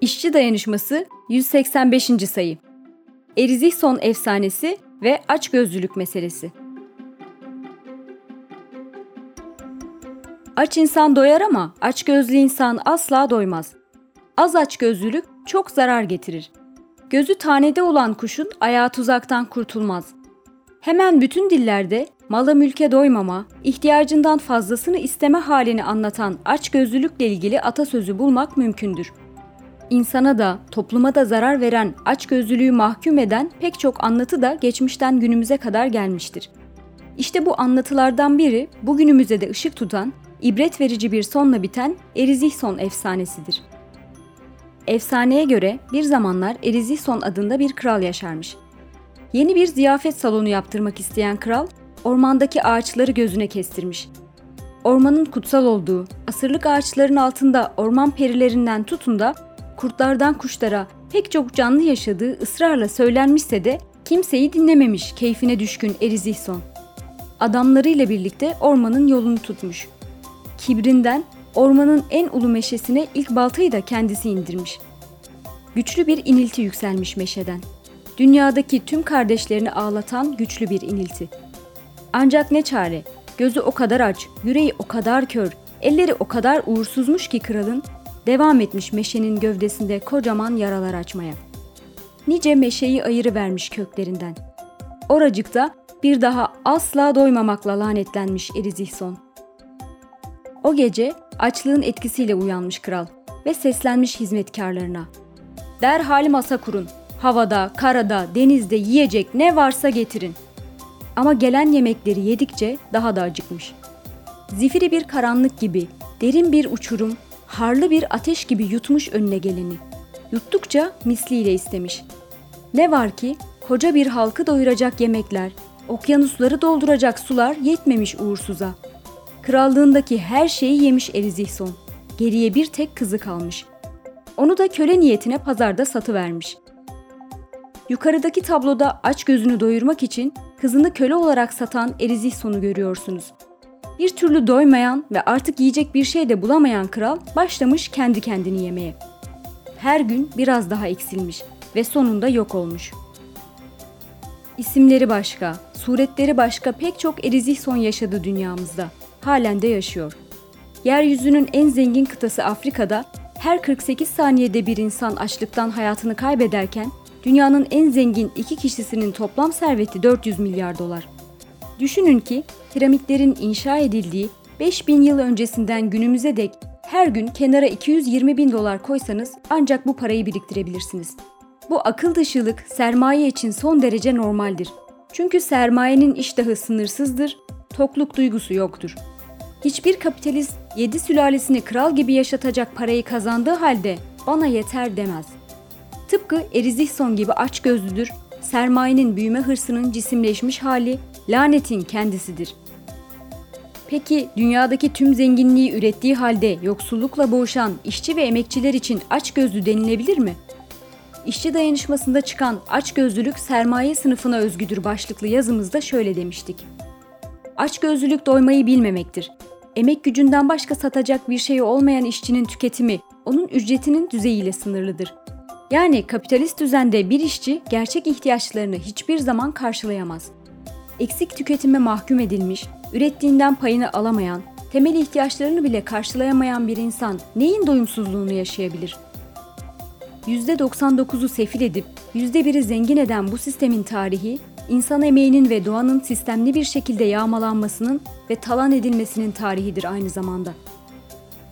İşçi Dayanışması 185. sayı. Erizihson efsanesi ve açgözlülük meselesi. Aç insan doyar ama açgözlü insan asla doymaz. Az açgözlülük çok zarar getirir. Gözü tanede olan kuşun ayağı tuzaktan kurtulmaz. Hemen bütün dillerde mala mülke doymama, ihtiyacından fazlasını isteme halini anlatan açgözlülükle ilgili atasözü bulmak mümkündür insana da topluma da zarar veren açgözlülüğü mahkum eden pek çok anlatı da geçmişten günümüze kadar gelmiştir. İşte bu anlatılardan biri bugünümüze de ışık tutan, ibret verici bir sonla biten Erizihson efsanesidir. Efsaneye göre bir zamanlar Erizihson adında bir kral yaşarmış. Yeni bir ziyafet salonu yaptırmak isteyen kral, ormandaki ağaçları gözüne kestirmiş. Ormanın kutsal olduğu, asırlık ağaçların altında orman perilerinden tutun da kurtlardan kuşlara pek çok canlı yaşadığı ısrarla söylenmişse de kimseyi dinlememiş keyfine düşkün Erizihson. Adamlarıyla birlikte ormanın yolunu tutmuş. Kibrinden ormanın en ulu meşesine ilk baltayı da kendisi indirmiş. Güçlü bir inilti yükselmiş meşeden. Dünyadaki tüm kardeşlerini ağlatan güçlü bir inilti. Ancak ne çare, gözü o kadar aç, yüreği o kadar kör, elleri o kadar uğursuzmuş ki kralın devam etmiş meşenin gövdesinde kocaman yaralar açmaya. Nice meşeyi ayırı vermiş köklerinden. Oracıkta bir daha asla doymamakla lanetlenmiş Erizihson. O gece açlığın etkisiyle uyanmış kral ve seslenmiş hizmetkarlarına. Derhal masa kurun. Havada, karada, denizde yiyecek ne varsa getirin. Ama gelen yemekleri yedikçe daha da acıkmış. Zifiri bir karanlık gibi, derin bir uçurum harlı bir ateş gibi yutmuş önüne geleni. Yuttukça misliyle istemiş. Ne var ki koca bir halkı doyuracak yemekler, okyanusları dolduracak sular yetmemiş uğursuza. Krallığındaki her şeyi yemiş Erizihson. Geriye bir tek kızı kalmış. Onu da köle niyetine pazarda satıvermiş. Yukarıdaki tabloda aç gözünü doyurmak için kızını köle olarak satan Erizihson'u görüyorsunuz. Bir türlü doymayan ve artık yiyecek bir şey de bulamayan kral başlamış kendi kendini yemeye. Her gün biraz daha eksilmiş ve sonunda yok olmuş. İsimleri başka, suretleri başka pek çok erizihson yaşadı dünyamızda. Halen de yaşıyor. Yeryüzünün en zengin kıtası Afrika'da her 48 saniyede bir insan açlıktan hayatını kaybederken dünyanın en zengin iki kişisinin toplam serveti 400 milyar dolar. Düşünün ki piramitlerin inşa edildiği 5000 yıl öncesinden günümüze dek her gün kenara 220 bin dolar koysanız ancak bu parayı biriktirebilirsiniz. Bu akıl dışılık sermaye için son derece normaldir. Çünkü sermayenin iştahı sınırsızdır, tokluk duygusu yoktur. Hiçbir kapitalist yedi sülalesini kral gibi yaşatacak parayı kazandığı halde bana yeter demez. Tıpkı Erizihson gibi aç gözlüdür, sermayenin büyüme hırsının cisimleşmiş hali lanetin kendisidir. Peki dünyadaki tüm zenginliği ürettiği halde yoksullukla boğuşan işçi ve emekçiler için açgözlü denilebilir mi? İşçi dayanışmasında çıkan açgözlülük sermaye sınıfına özgüdür başlıklı yazımızda şöyle demiştik. Açgözlülük doymayı bilmemektir. Emek gücünden başka satacak bir şey olmayan işçinin tüketimi onun ücretinin düzeyiyle sınırlıdır. Yani kapitalist düzende bir işçi gerçek ihtiyaçlarını hiçbir zaman karşılayamaz eksik tüketime mahkum edilmiş, ürettiğinden payını alamayan, temel ihtiyaçlarını bile karşılayamayan bir insan neyin doyumsuzluğunu yaşayabilir? %99'u sefil edip %1'i zengin eden bu sistemin tarihi, insan emeğinin ve doğanın sistemli bir şekilde yağmalanmasının ve talan edilmesinin tarihidir aynı zamanda.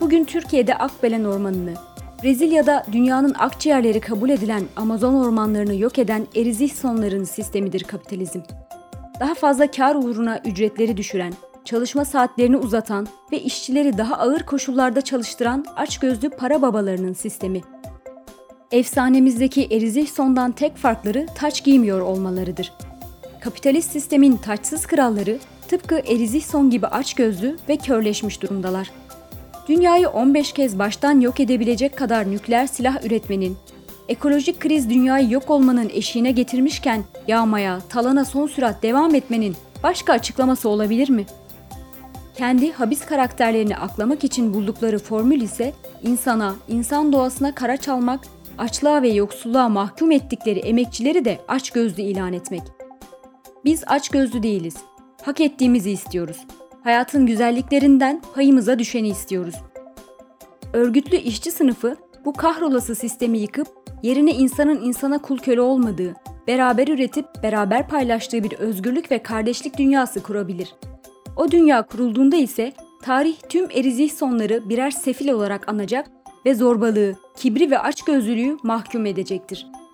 Bugün Türkiye'de Akbelen Ormanı'nı, Brezilya'da dünyanın akciğerleri kabul edilen Amazon ormanlarını yok eden erizih sonların sistemidir kapitalizm daha fazla kar uğruna ücretleri düşüren, çalışma saatlerini uzatan ve işçileri daha ağır koşullarda çalıştıran açgözlü para babalarının sistemi. Efsanemizdeki Erizihson'dan tek farkları taç giymiyor olmalarıdır. Kapitalist sistemin taçsız kralları tıpkı Erizihson gibi açgözlü ve körleşmiş durumdalar. Dünyayı 15 kez baştan yok edebilecek kadar nükleer silah üretmenin, ekolojik kriz dünyayı yok olmanın eşiğine getirmişken yağmaya, talana son sürat devam etmenin başka açıklaması olabilir mi? Kendi habis karakterlerini aklamak için buldukları formül ise insana, insan doğasına kara çalmak açlığa ve yoksulluğa mahkum ettikleri emekçileri de açgözlü ilan etmek. Biz açgözlü değiliz. Hak ettiğimizi istiyoruz. Hayatın güzelliklerinden payımıza düşeni istiyoruz. Örgütlü işçi sınıfı bu kahrolası sistemi yıkıp yerine insanın insana kul köle olmadığı, beraber üretip beraber paylaştığı bir özgürlük ve kardeşlik dünyası kurabilir. O dünya kurulduğunda ise tarih tüm erizih sonları birer sefil olarak anacak ve zorbalığı, kibri ve açgözlülüğü mahkum edecektir.''